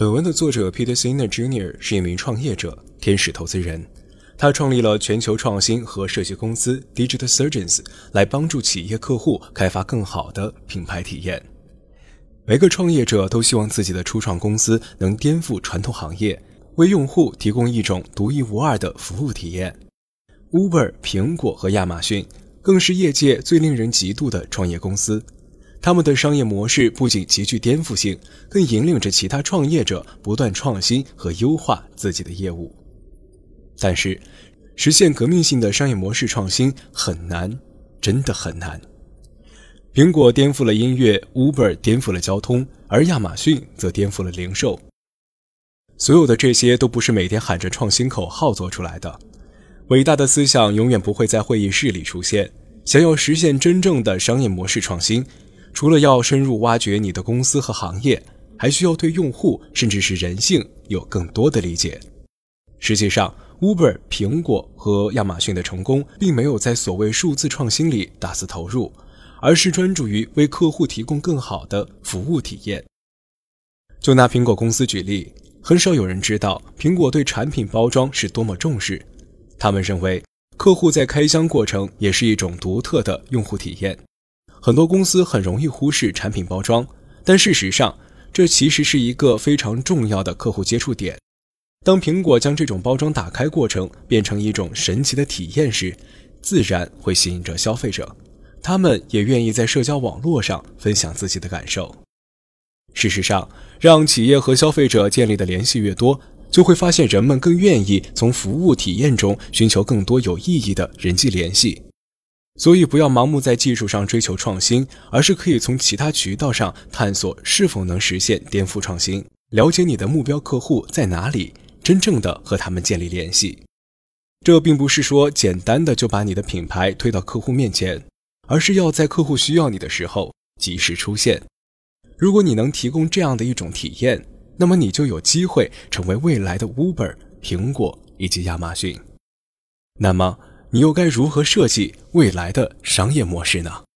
本文的作者 Peter Singer Jr. 是一名创业者、天使投资人。他创立了全球创新和设计公司 Digital Surgeons，来帮助企业客户开发更好的品牌体验。每个创业者都希望自己的初创公司能颠覆传统行业，为用户提供一种独一无二的服务体验。Uber、苹果和亚马逊更是业界最令人嫉妒的创业公司。他们的商业模式不仅极具颠覆性，更引领着其他创业者不断创新和优化自己的业务。但是，实现革命性的商业模式创新很难，真的很难。苹果颠覆了音乐，Uber 颠覆了交通，而亚马逊则颠覆了零售。所有的这些都不是每天喊着创新口号做出来的。伟大的思想永远不会在会议室里出现。想要实现真正的商业模式创新。除了要深入挖掘你的公司和行业，还需要对用户甚至是人性有更多的理解。实际上，Uber、苹果和亚马逊的成功，并没有在所谓数字创新里大肆投入，而是专注于为客户提供更好的服务体验。就拿苹果公司举例，很少有人知道苹果对产品包装是多么重视。他们认为，客户在开箱过程也是一种独特的用户体验。很多公司很容易忽视产品包装，但事实上，这其实是一个非常重要的客户接触点。当苹果将这种包装打开过程变成一种神奇的体验时，自然会吸引着消费者，他们也愿意在社交网络上分享自己的感受。事实上，让企业和消费者建立的联系越多，就会发现人们更愿意从服务体验中寻求更多有意义的人际联系。所以，不要盲目在技术上追求创新，而是可以从其他渠道上探索是否能实现颠覆创新。了解你的目标客户在哪里，真正的和他们建立联系。这并不是说简单的就把你的品牌推到客户面前，而是要在客户需要你的时候及时出现。如果你能提供这样的一种体验，那么你就有机会成为未来的 Uber、苹果以及亚马逊。那么。你又该如何设计未来的商业模式呢？